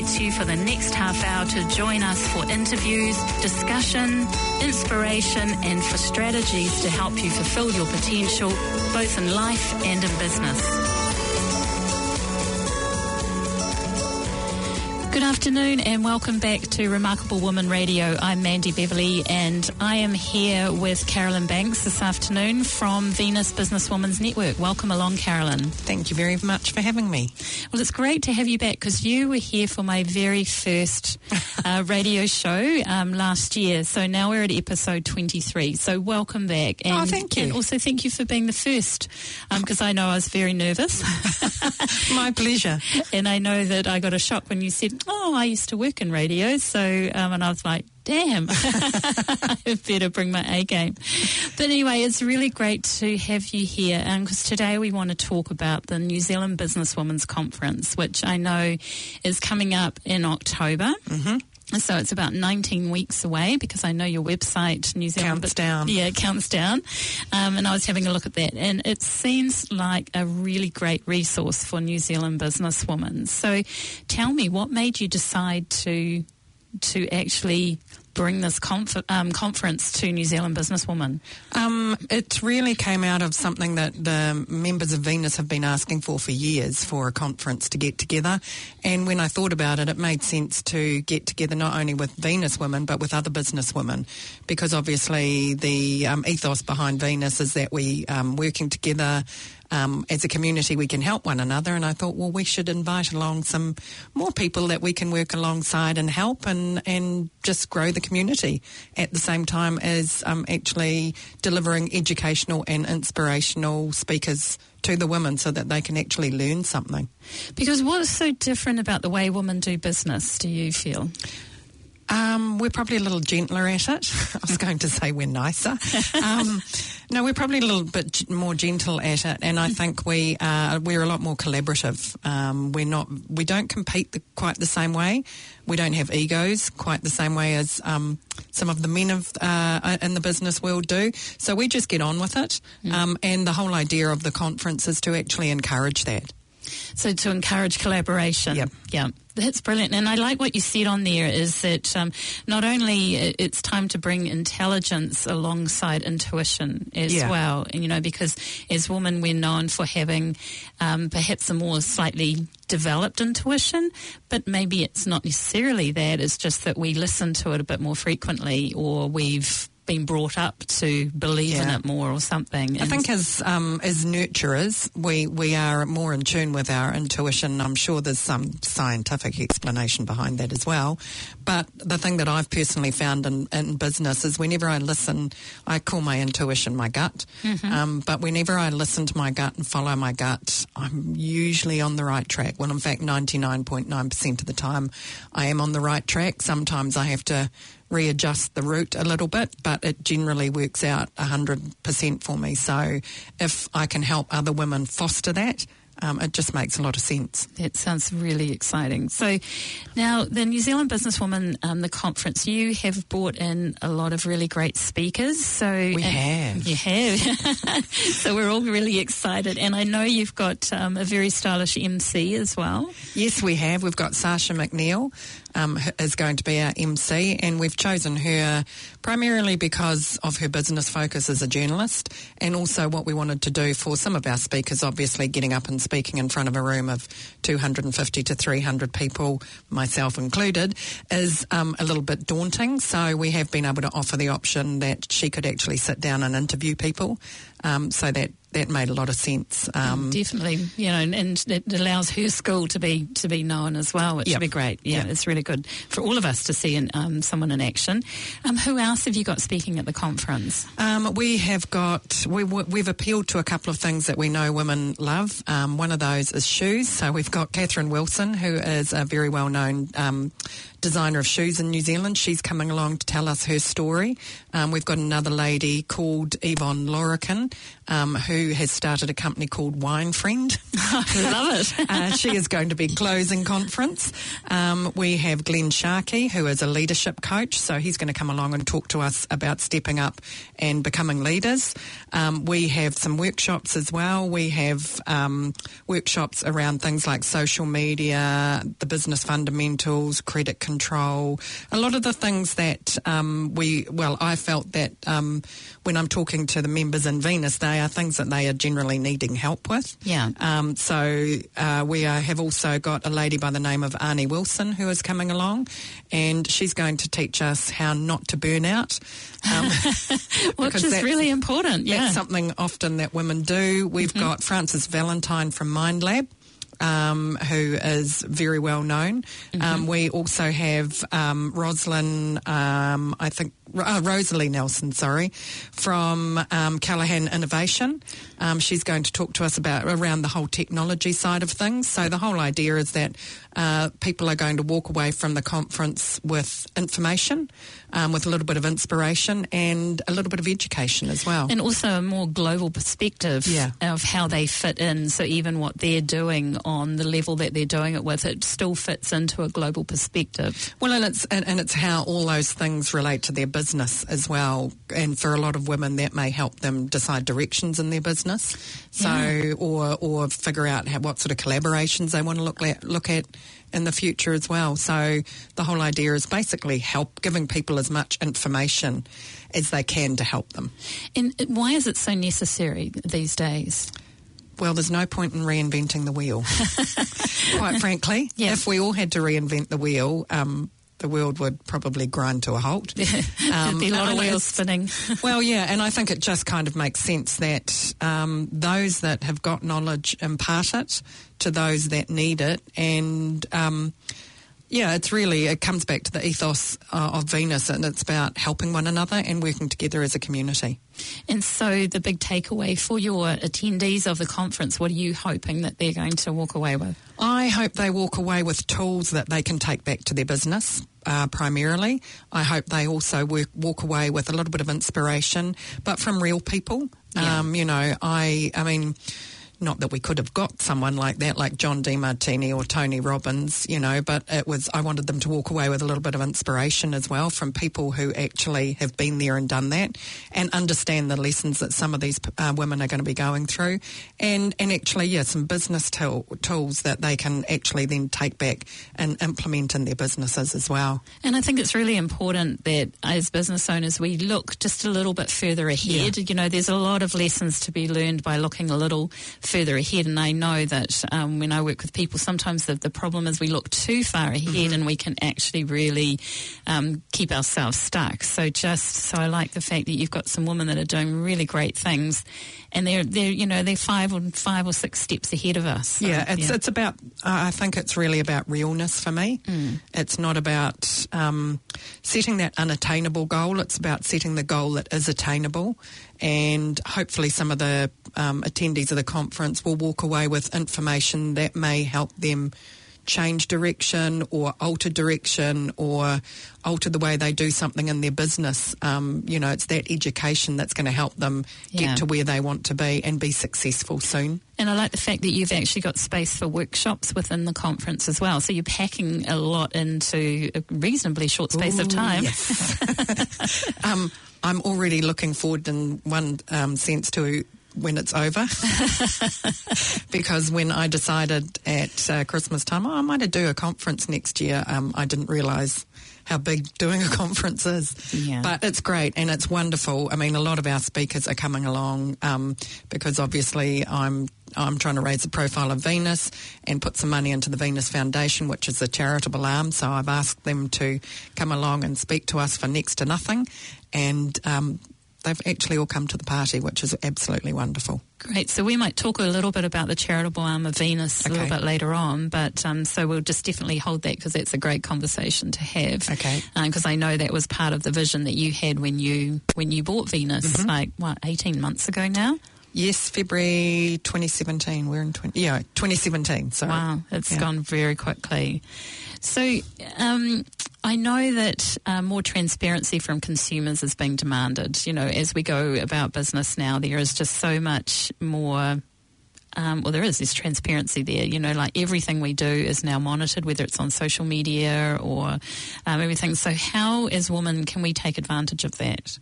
you for the next half hour to join us for interviews, discussion, inspiration, and for strategies to help you fulfill your potential both in life and in business. Good afternoon and welcome back to Remarkable Woman Radio. I'm Mandy Beverley and I am here with Carolyn Banks this afternoon from Venus Businesswomen's Network. Welcome along, Carolyn. Thank you very much for having me. Well, it's great to have you back because you were here for my very first uh, radio show um, last year. So now we're at episode 23. So welcome back. Oh, and, oh, thank you. And also thank you for being the first because um, I know I was very nervous. my pleasure. And I know that I got a shock when you said, oh, I used to work in radio. So, um, and I was like, damn, I better bring my A game. But anyway, it's really great to have you here because um, today we want to talk about the New Zealand Businesswomen's Conference, which I know is coming up in October. Mm-hmm. So it's about 19 weeks away because I know your website, New Zealand. Counts down. Yeah, counts down. Um, and I was having a look at that and it seems like a really great resource for New Zealand businesswomen. So tell me, what made you decide to to actually bring this conf- um, conference to New Zealand businesswomen? Um, it really came out of something that the members of Venus have been asking for for years for a conference to get together. And when I thought about it, it made sense to get together not only with Venus women but with other business women because obviously the um, ethos behind Venus is that we um, working together um, as a community we can help one another. And I thought, well, we should invite along some more people that we can work alongside and help and, and just grow the community at the same time as um, actually delivering educational and inspirational speakers to the women so that they can actually learn something. Because what's so different about the way women do business, do you feel? Um, we're probably a little gentler at it. I was going to say we're nicer. Um, no, we're probably a little bit more gentle at it, and I think we are, we're a lot more collaborative. Um, we're not we don't compete the, quite the same way. We don't have egos quite the same way as um, some of the men of uh, in the business world do. So we just get on with it, mm. Um, and the whole idea of the conference is to actually encourage that. So to encourage collaboration. Yep. Yeah. That's brilliant. And I like what you said on there is that um, not only it's time to bring intelligence alongside intuition as yeah. well, and, you know, because as women we're known for having um, perhaps a more slightly developed intuition, but maybe it's not necessarily that. It's just that we listen to it a bit more frequently or we've been brought up to believe yeah. in it more or something. I think as um, as nurturers, we we are more in tune with our intuition. I'm sure there's some scientific explanation behind that as well. But the thing that I've personally found in, in business is whenever I listen, I call my intuition my gut. Mm-hmm. Um, but whenever I listen to my gut and follow my gut, I'm usually on the right track. Well, in fact, 99.9% of the time, I am on the right track. Sometimes I have to readjust the route a little bit, but it generally works out 100% for me. So if I can help other women foster that, um, it just makes a lot of sense. That sounds really exciting. So, now the New Zealand Businesswoman, um, the conference, you have brought in a lot of really great speakers. So we have, you have. so we're all really excited, and I know you've got um, a very stylish MC as well. Yes, we have. We've got Sacha McNeil, um, is going to be our MC, and we've chosen her primarily because of her business focus as a journalist, and also what we wanted to do for some of our speakers. Obviously, getting up and speaking in front of a room of 250 to 300 people, myself included, is um, a little bit daunting. So we have been able to offer the option that she could actually sit down and interview people, um, so that that made a lot of sense. Um, Definitely, you know, and, and, it allows her school to be to be known as well, which yep. would be great. Yeah, yep. it's really good for all of us to see um, someone in action. Um, who else have you got speaking at the conference? Um, we have got we, we've appealed to a couple of things that we know women love. Um, one of those is shoes. So we've got Kathryn Wilson, who is a very well known um, designer of shoes in New Zealand. She's coming along to tell us her story. Um, we've got another lady called Yvonne Lorkin, um, who has started a company called Wine Friend. I love it. uh, she is going to be closing conference. Um, we have Glenn Sharkey, who is a leadership coach, so he's going to come along and talk to us about stepping up and becoming leaders. Um, we have some workshops as well. We have um, workshops around things like social media, the business fundamentals, credit control, a lot of the things that um, we, well, I felt that um, when I'm talking to the members in Venus, they are things that they are generally needing help with. Yeah. Um, so uh, we are, have also got a lady by the name of Arnie Wilson who is coming along, and she's going to teach us how not to burn out. Um, Which is really important. Yeah. That's something often that women do. We've mm-hmm. got Frances Valintine from Mind Lab um, who is very well known. Mm-hmm. Um, we also have um, Roslyn, um, I think, uh, Rosalie Nelson, sorry, from um, Callaghan Innovation. Um, she's going to talk to us about around the whole technology side of things. So the whole idea is that uh, people are going to walk away from the conference with information, um, with a little bit of inspiration and a little bit of education as well. And also a more global perspective yeah. of how they fit in. So even what they're doing on the level that they're doing it with, it still fits into a global perspective. Well, and it's, and, and it's how all those things relate to their business as well. And for a lot of women, that may help them decide directions in their business. So, yeah. or, or figure out how, what sort of collaborations they want to look at, look at in the future as well. So the whole idea is basically help giving people as much information as they can to help them. And why is it so necessary these days? Well, there's no point in reinventing the wheel. Quite frankly, yeah. if we all had to reinvent the wheel, um, the world would probably grind to a halt. Um, be a lot of wheels spinning. well, yeah, and I think it just kind of makes sense that um, those that have got knowledge impart it to those that need it, and um, yeah, it's really it comes back to the ethos uh, of Venus, and it's about helping one another and working together as a community. And so, the big takeaway for your attendees of the conference, what are you hoping that they're going to walk away with? I hope they walk away with tools that they can take back to their business. Uh, primarily, I hope they also work, walk away with a little bit of inspiration, but from real people. Yeah. Um, you know, I, I mean, not that we could have got someone like that, like John Demartini or Tony Robbins, you know, but it was, I wanted them to walk away with a little bit of inspiration as well from people who actually have been there and done that and understand the lessons that some of these uh, women are going to be going through. And, and actually, yeah, some business tool, tools that they can actually then take back and implement in their businesses as well. And I think it's really important that as business owners, we look just a little bit further ahead. Yeah. You know, there's a lot of lessons to be learned by looking a little further ahead. And I know that um, when I work with people, sometimes the, the, problem is we look too far ahead mm-hmm. and we can actually really um, keep ourselves stuck. So just so I like the fact that you've got some women that are doing really great things, and they're they're you know they're five or five or six steps ahead of us. So, yeah, it's yeah. it's about. Uh, I think it's really about realness for me. Mm. It's not about um, setting that unattainable goal. It's about setting the goal that is attainable and hopefully some of the um, attendees of the conference will walk away with information that may help them change direction or alter direction or alter the way they do something in their business. Um, you know, it's that education that's going to help them get yeah. to where they want to be and be successful soon. And I like the fact that you've actually got space for workshops within the conference as well. So you're packing a lot into a reasonably short space Ooh, of time. Yes. um, I'm already looking forward in one um, sense to when it's over. because when I decided at uh, Christmas time, oh, I might do a conference next year, um, I didn't realise how big doing a conference is. Yeah. But it's great and it's wonderful. I mean, a lot of our speakers are coming along um, because obviously I'm I'm trying to raise the profile of Venus and put some money into the Venus Foundation, which is a charitable arm. So I've asked them to come along and speak to us for next to nothing. And um, they've actually all come to the party, which is absolutely wonderful. Great. So we might talk a little bit about the charitable arm of Venus okay. a little bit later on, but um, so we'll just definitely hold that because that's a great conversation to have. Okay. Because uh, I know that was part of the vision that you had when you when you bought Venus, mm-hmm. like what, eighteen months ago now. Yes, February 2017. We're in 20, yeah, 2017. So wow, it's yeah. gone very quickly. So, um, I know that uh, more transparency from consumers is being demanded. You know, as we go about business now, there is just so much more. Um, well, there is this transparency there. You know, like everything we do is now monitored, whether it's on social media or um, everything. So, how, as women, can we take advantage of that?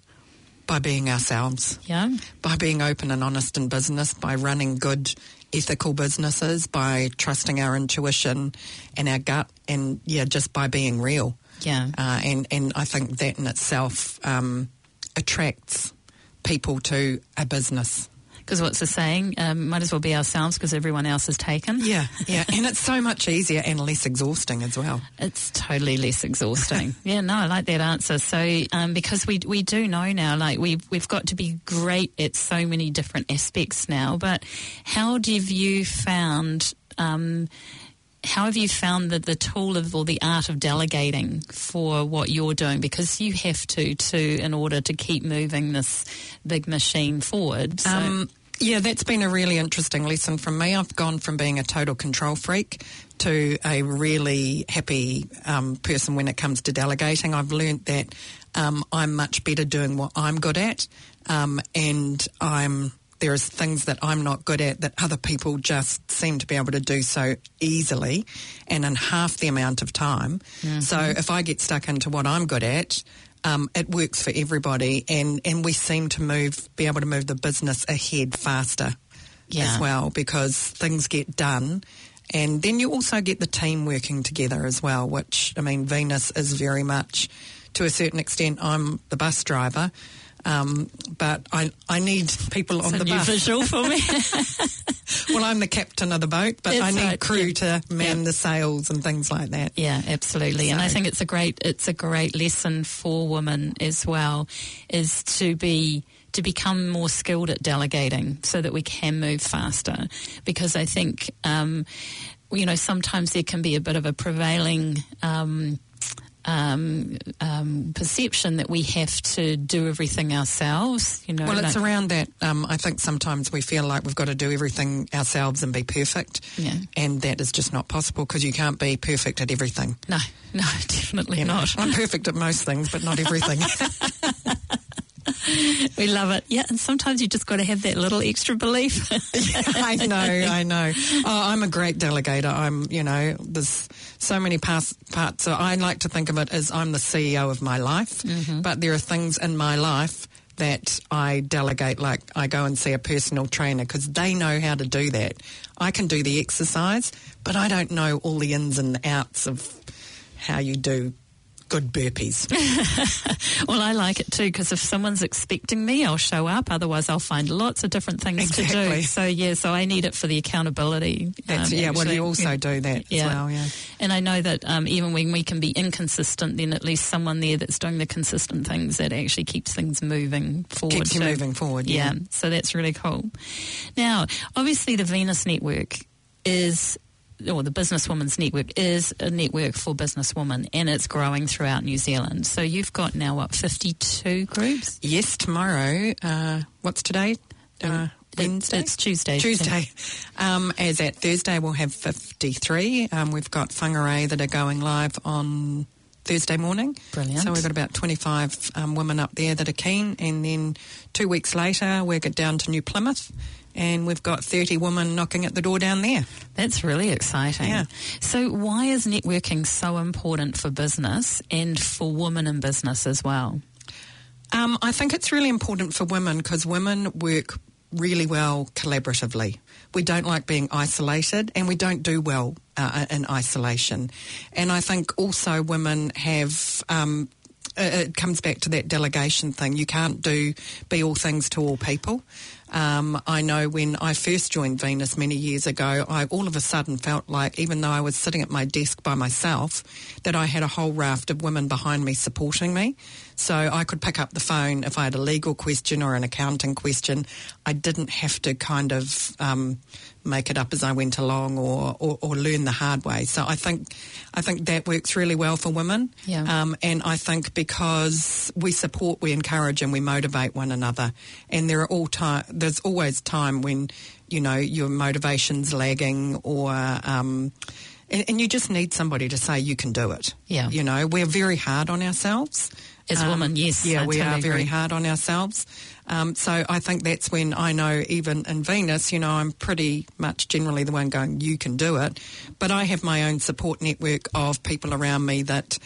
By being ourselves. Yeah. By being open and honest in business, by running good ethical businesses, by trusting our intuition and our gut, and yeah, just by being real. Yeah. Uh, and, and I think that in itself um, attracts people to a business. Because what's the saying? Um, might as well be ourselves because everyone else is taken. Yeah, yeah. and it's so much easier and less exhausting as well. It's totally less exhausting. yeah, no, I like that answer. So, um, because we we do know now, like we've we've got to be great at so many different aspects now. But how have you found? Um, how have you found that the tool of or the art of delegating for what you're doing because you have to to in order to keep moving this big machine forward so. um, yeah, that's been a really interesting lesson from me. I've gone from being a total control freak to a really happy um, person when it comes to delegating. I've learned that um, I'm much better doing what I'm good at, um, and I'm there is things that I'm not good at that other people just seem to be able to do so easily and in half the amount of time. Mm-hmm. So if I get stuck into what I'm good at, um, it works for everybody, and, and we seem to move, be able to move the business ahead faster yeah. as well because things get done. And then you also get the team working together as well, which, I mean, Venus is very much, to a certain extent, I'm the bus driver. Um, but I, I need people it's on the new bus. visual for me. well, I'm the captain of the boat, but it's I need right. crew yeah. to man yeah. the sails and things like that. Yeah, absolutely. So. And I think it's a great it's a great lesson for women as well, is to be to become more skilled at delegating so that we can move faster. Because I think um, you know sometimes there can be a bit of a prevailing. Um, um, um, perception that we have to do everything ourselves. You know, well, it's like, around that. Um, I think sometimes we feel like we've got to do everything ourselves and be perfect, yeah. and that is just not possible because you can't be perfect at everything. No, no, definitely you know, not. I'm perfect at most things, but not everything. we love it. Yeah, and sometimes you just got to have that little extra belief. I know, I know. Oh, I'm a great delegator. I'm, you know, there's so many parts. parts. So I like to think of it as I'm the CEO of my life, mm-hmm. but there are things in my life that I delegate, like I go and see a personal trainer because they know how to do that. I can do the exercise, but I don't know all the ins and outs of how you do good burpees. well, I like it too because if someone's expecting me, I'll show up. Otherwise, I'll find lots of different things exactly. to do. So yeah, so I need it for the accountability. Um, yeah, well, you also yeah. do that yeah. as well. Yeah, and I know that um, even when we can be inconsistent, then at least someone there that's doing the consistent things that actually keeps things moving forward. Keeps you moving forward. Yeah. yeah, so that's really cool. Now, obviously, the Venus Network is or the Businesswomen's Network is a network for businesswomen and it's growing throughout New Zealand. So you've got now, what, 52 groups? Yes, tomorrow. Uh, what's today? Uh, Wednesday? It's Tuesday. Tuesday. Um, as at Thursday, we'll have 53. Um, we've got whangarei that are going live on Thursday morning. Brilliant. So we've got about 25 um, women up there that are keen. And then two weeks later, we get down to New Plymouth and we've got 30 women knocking at the door down there. That's really exciting. Yeah. So, why is networking so important for business and for women in business as well? Um, I think it's really important for women because women work really well collaboratively. We don't like being isolated and we don't do well uh, in isolation. And I think also women have um, it comes back to that delegation thing. You can't do be all things to all people. Um, I know when I first joined Venus many years ago, I all of a sudden felt like, even though I was sitting at my desk by myself, that I had a whole raft of women behind me supporting me. So I could pick up the phone if I had a legal question or an accounting question. I didn't have to kind of um, make it up as I went along or, or, or, learn the hard way. So I think I think that works really well for women. Yeah. Um, and I think because we support, we encourage, and we motivate one another. And there are all time. There's always time when you know your motivation's lagging or. Um, and, and, you just need somebody to say you can do it. Yeah, you know, we're very hard on ourselves as um, women. Yes, yeah, I we totally are very agree. hard on ourselves. Um, so I think that's when I know, even in Venus, you know, I'm pretty much generally the one going, you can do it. But I have my own support network of people around me that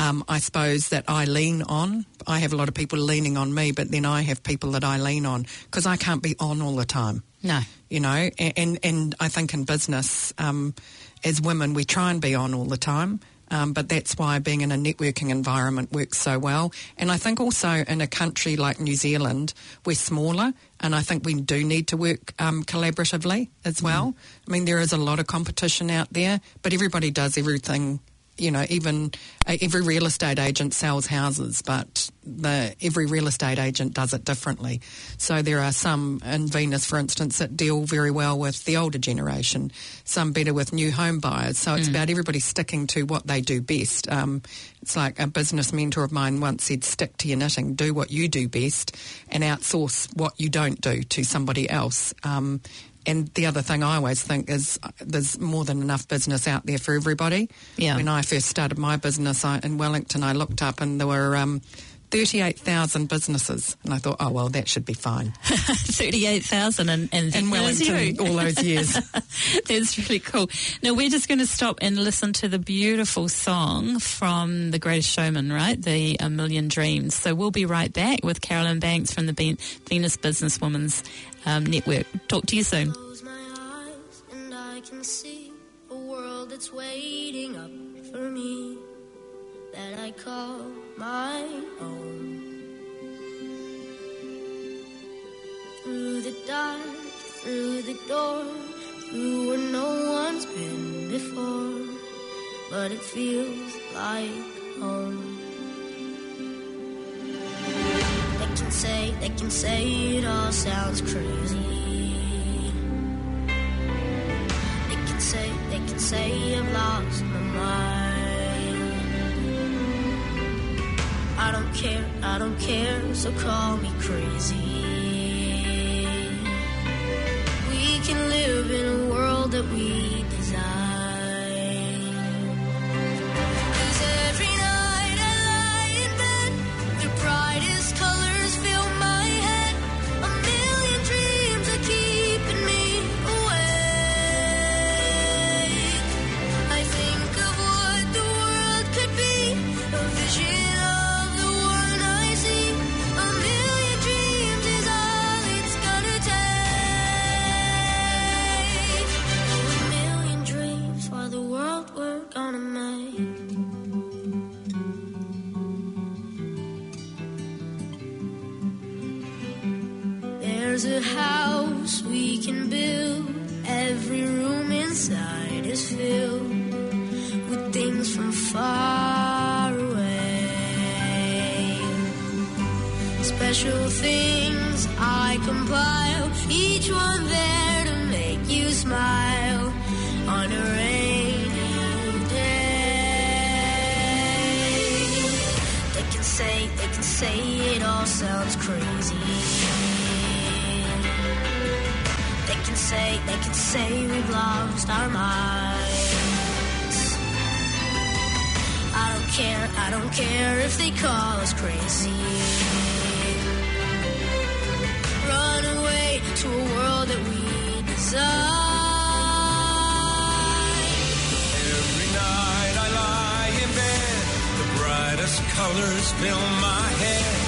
um, I suppose that I lean on. I have a lot of people leaning on me, but then I have people that I lean on because I can't be on all the time. No. You know, and, and, and I think in business, um, as women, we try and be on all the time. Um, but that's why being in a networking environment works so well. And I think also in a country like New Zealand, we're smaller, and I think we do need to work um, collaboratively as well. Mm. I mean, there is a lot of competition out there, but everybody does everything you know, even uh, every real estate agent sells houses, but the, every real estate agent does it differently. So there are some in Venus, for instance, that deal very well with the older generation, some better with new home buyers. So it's mm. about everybody sticking to what they do best. Um, it's like a business mentor of mine once said, stick to your knitting, do what you do best, and outsource what you don't do to somebody else. Um, and the other thing I always think is uh, there's more than enough business out there for everybody. Yeah. When I first started my business I, in Wellington, I looked up and there were um, 38,000 businesses. And I thought, oh, well, that should be fine. 38,000 and, and in Wellington all those years. That's really cool. Now, we're just going to stop and listen to the beautiful song from The Greatest Showman, right? The A Million Dreams. So we'll be right back with Carolyn Banks from the Venus Businesswomen's um, Network. Talk to you soon. waiting up for me that I call my own. Through the dark, through the door, through where no one's been before, but it feels like home. Can say, they can say it all sounds crazy. They can say, they can say I've lost my mind. I don't care, I don't care, so call me crazy. We can live in a world that we Special things I compile, each one there to make you smile on a rainy day. They can say, they can say it all sounds crazy They can say, they can say we've lost our minds. I don't care, I don't care if they call us crazy. To a world that we design. Every night I lie in bed, the brightest colors fill my head.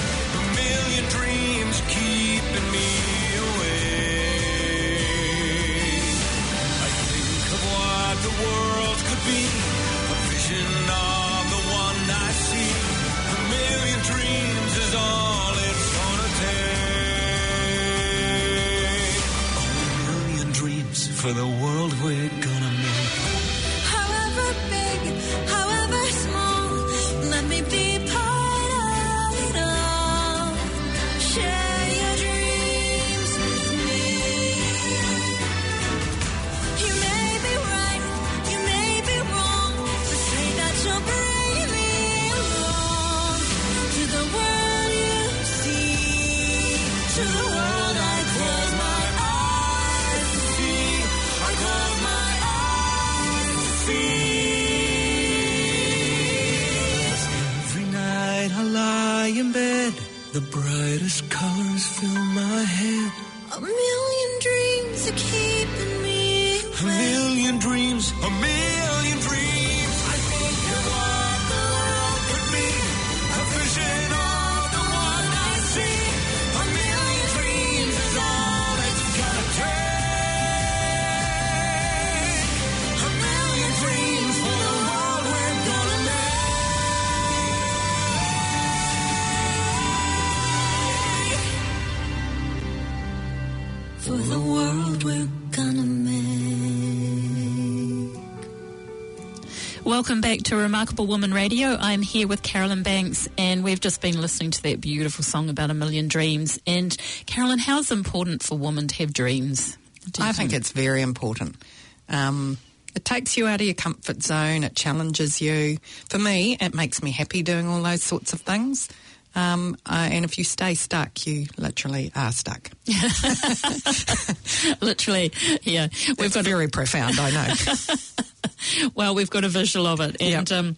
The brightest colors fill my head. A million dreams are keeping me A million dreams, a million back to Remarkable Woman Radio. I'm here with Carolyn Banks, and we've just been listening to that beautiful song about a million dreams. And Carolyn, how's it important for women to have dreams? I think it's very important. Um, it takes you out of your comfort zone. It challenges you. For me, it makes me happy doing all those sorts of things. Um, uh, and if you stay stuck, you literally are stuck. Literally, yeah. We've It's got very profound, I know. well, we've got a visual of it, and Yep. um,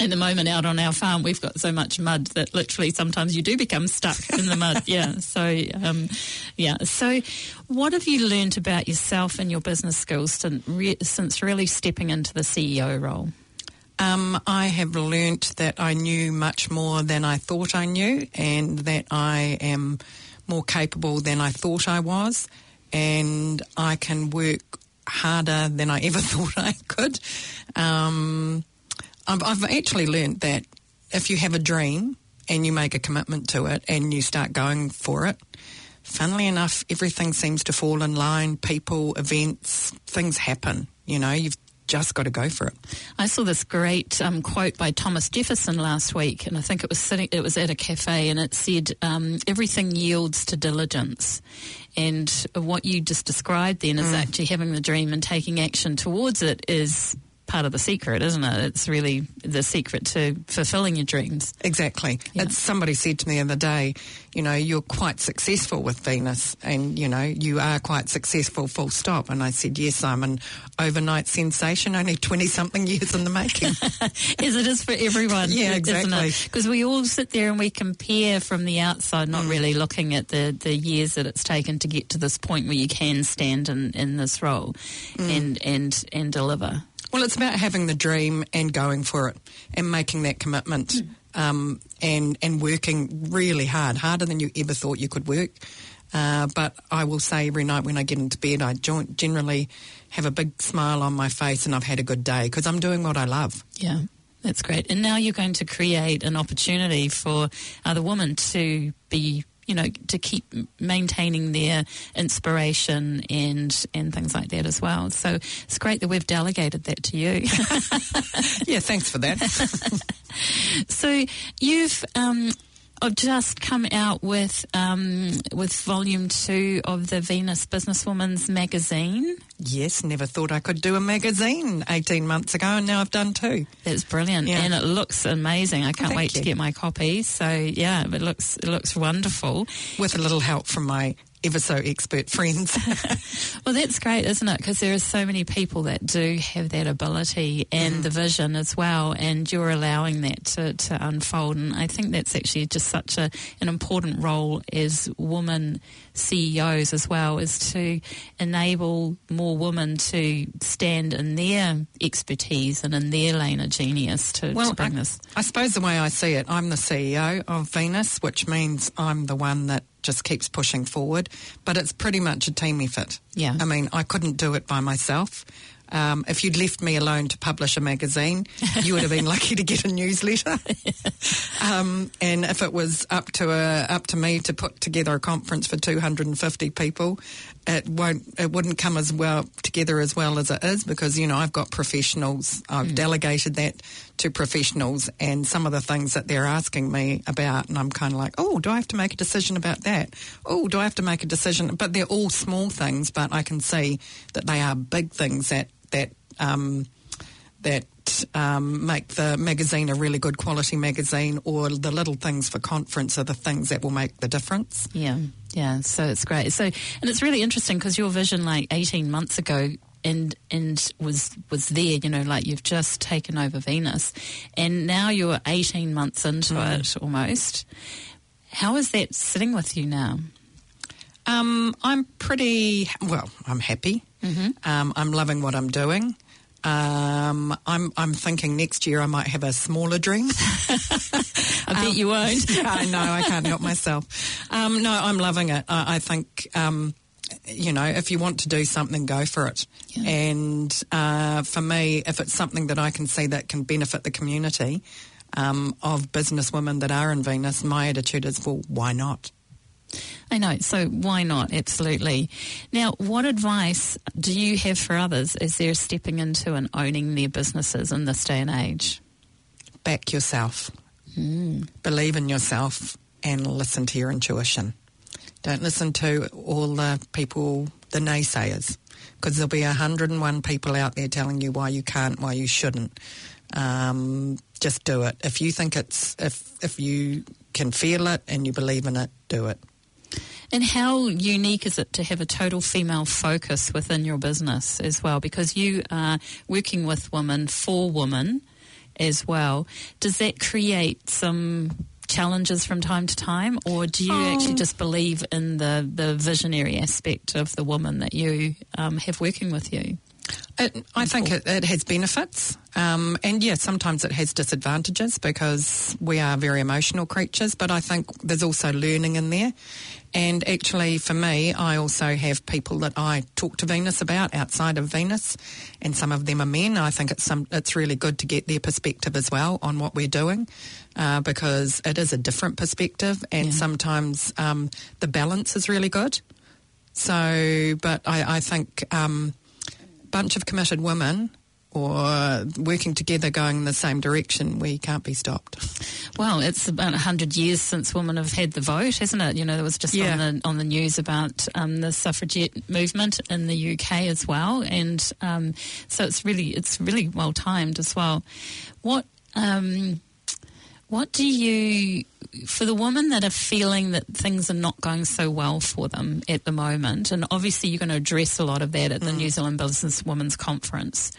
at the moment out on our farm, we've got so much mud that literally sometimes you do become stuck in the mud. Yeah. So, um, yeah. So, what have you learned about yourself and your business skills since, re- since really stepping into the CEO role? Um, I have learnt that I knew much more than I thought I knew, and that I am more capable than I thought I was, and I can work harder than I ever thought I could. Um, I've, I've actually learnt that if you have a dream and you make a commitment to it and you start going for it, funnily enough, everything seems to fall in line. People, events, things happen. You know, you've just got to go for it. I saw this great um, quote by Thomas Jefferson last week, and I think it was sitting, it was at a cafe, and it said, um, "Everything yields to diligence." And what you just described then is actually having the dream and taking action towards it is part of the secret, isn't it? It's really the secret to fulfilling your dreams. Exactly. Yeah. It's, somebody said to me the other day, you know, you're quite successful with Venus and, you know, you are quite successful, full stop. And I said, yes, I'm an overnight sensation, only 20 something years in the making. As it is for everyone. Yeah, exactly. Because we all sit there and we compare from the outside, not mm. really looking at the, the years that it's taken to get to this point where you can stand in, in this role mm. and, and, and deliver. Well, it's about having the dream and going for it and making that commitment um, and, and working really hard, harder than you ever thought you could work. Uh, but I will say every night when I get into bed, I generally have a big smile on my face and I've had a good day because I'm doing what I love. Yeah, that's great. And now you're going to create an opportunity for other women to be, you know, to keep maintaining their inspiration and and things like that as well. So it's great that we've delegated that to you. Yeah, thanks for that. so you've. Um, I've just come out with um, with volume two of the Venus Businesswoman's magazine. yes, never thought I could do a magazine 18 months ago, and now I've done two. That's brilliant, Yeah. and it looks amazing. I can't thank wait to get my copy. So yeah, it looks it looks wonderful. with a little help from my ever so expert friends. Well, that's great, isn't it? Because there are so many people that do have that ability and Mm-hmm. the vision as well, and you're allowing that to, to unfold. And I think that's actually just such a, an important role as women CEOs as well, is to enable more women to stand in their expertise and in their lane of genius to, to bring I, this. I suppose the way I see it, I'm the CEO of Venus, which means I'm the one that just keeps pushing forward. But it's pretty much a team effort. Yeah. I mean, I couldn't do it by myself. Um, if you'd left me alone to publish a magazine, you would have been lucky to get a newsletter. um, and if it was up to a, up to me to put together a conference for 250 people, it won't it wouldn't come as well together as well as it is because you know I've got professionals. I've delegated that to professionals, and some of the things that they're asking me about, and I'm kind of like, oh, do I have to make a decision about that? Oh, do I have to make a decision? But they're all small things, but I can see that they are big things that that. Um, that um, make the magazine a really good quality magazine, or the little things for conference are the things that will make the difference. Yeah, yeah. So it's great. So and it's really interesting because your vision, like eighteen months ago, and and was was there. You know, like you've just taken over Venus, and now you're eighteen months into it almost. How is that sitting with you now? Um, I'm pretty well. I'm happy. Um, I'm loving what I'm doing. Um, I'm I'm thinking next year I might have a smaller dream. I bet you won't. I know. I can't help myself. Um, no, I'm loving it. I, I think, um, you know, if you want to do something, go for it. Yeah. And uh, for me, if it's something that I can see that can benefit the community um, of business women that are in Venus, my attitude is, well, why not? I know. So why not? Absolutely. Now, what advice do you have for others as they're stepping into and owning their businesses in this day and age? Back yourself. Believe in yourself and listen to your intuition. Don't listen to all the people, the naysayers, because there'll be 101 people out there telling you why you can't, why you shouldn't. Um, just do it. If you think it's, if, if you can feel it and you believe in it, do it. And how unique is it to have a total female focus within your business as well? Because you are working with women for women as well. Does that create some challenges from time to time, or do you actually Um, just believe in the, the visionary aspect of the woman that you um, have working with you? It, I think it, it has benefits, um, and yeah, sometimes it has disadvantages because we are very emotional creatures. But I think there's also learning in there, and actually, for me, I also have people that I talk to Venus about outside of Venus, and some of them are men. I think it's some it's really good to get their perspective as well on what we're doing, uh, because it is a different perspective, and Yeah. sometimes um, the balance is really good. So, but I, I think. Um, bunch of committed women or working together going in the same direction, we can't be stopped. Well, it's about 100 years since women have had the vote, hasn't it? You know, there was just Yeah. on, the, on the news about um, the suffragette movement in the UK as well. And um, so it's really, it's really well timed as well. What, um, what do you, for the women that are feeling that things are not going so well for them at the moment, and obviously you're going to address a lot of that at the New Zealand Business Women's Conference,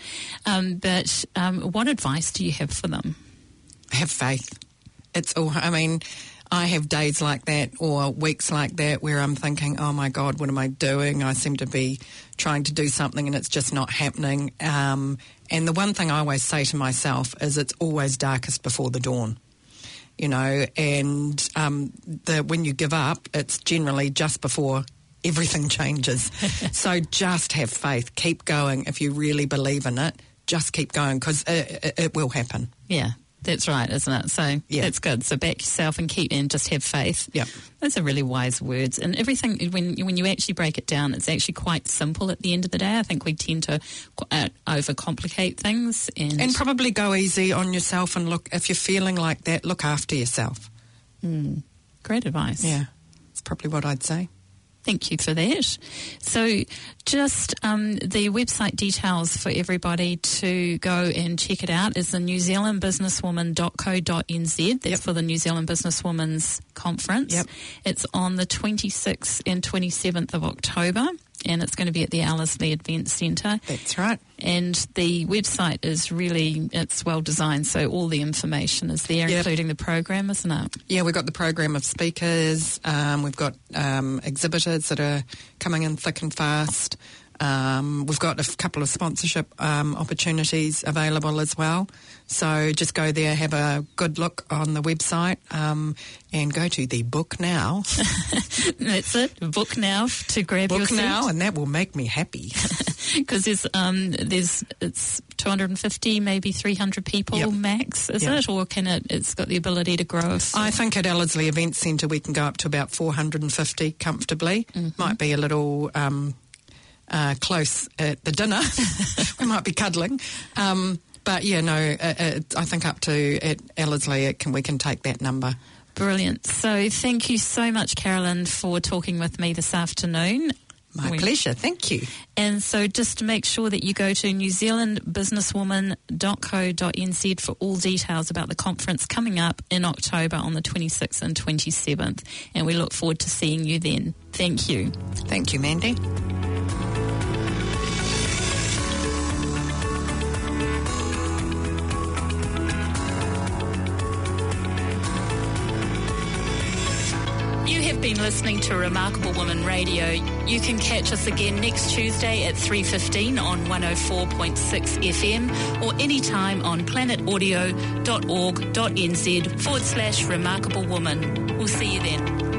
um, but um, what advice do you have for them? Have faith. It's all, I mean, I have days like that or weeks like that where I'm thinking, oh my God, what am I doing? I seem to be trying to do something and it's just not happening. Um, and the one thing I always say to myself is it's always darkest before the dawn. You know, and um, the, when you give up, it's generally just before everything changes. so just have faith, keep going. If you really believe in it, just keep going because it, it, it will happen. Yeah, that's right, isn't it? So Yeah. that's good. So back yourself and keep and just have faith. Yeah, Those are really wise words. And everything when when you actually break it down, it's actually quite simple at the end of the day. I think we tend to uh, overcomplicate things and, And probably go easy on yourself and look, if you're feeling like that, look after yourself. great advice. Yeah, it's probably what I'd say. Thank you for that. So, just um, the website details for everybody to go and check it out is the New Zealand Businesswoman.co.nz. That's Yep. for the New Zealand Businesswomen's Conference. Yep. It's on the 26th and 27th of October, and it's going to be at the Ellerslie Event Centre. That's right. And the website is really it's well designed, so all the information is there, Yep. including the program, isn't it? Yeah, we've got the program of speakers. Um, we've got um, exhibitors that are coming in thick and fast. Um, we've got a couple of sponsorship um, opportunities available as well. So just go there, have a good look on the website, um, and go to the book now. That's it. Book now to grab your book seat. now, and that will make me happy. because there's um there's it's 250 maybe 300 people Yep. max is Yep. it or can it it's got the ability to grow if, I think at Ellerslie Event Centre we can go up to about 450 comfortably. Might be a little um, uh, close at the dinner. we might be cuddling. Um, but yeah, no, uh, uh, I think up to at Ellerslie it can, we can take that number. brilliant so thank you so much carolyn for talking with me this afternoon My We- pleasure. Thank you. and so just to make sure that you go to newzealandbusinesswoman.co.nz for all details about the conference coming up in October on the 26th and 27th and we look forward to seeing you then thank you Thank you, Mandy. Been listening to Remarkable Woman Radio. You can catch us again next Tuesday at 3.15 on 104.6 FM or anytime on planetaudio.org.nz forward slash remarkable woman. We'll see you then.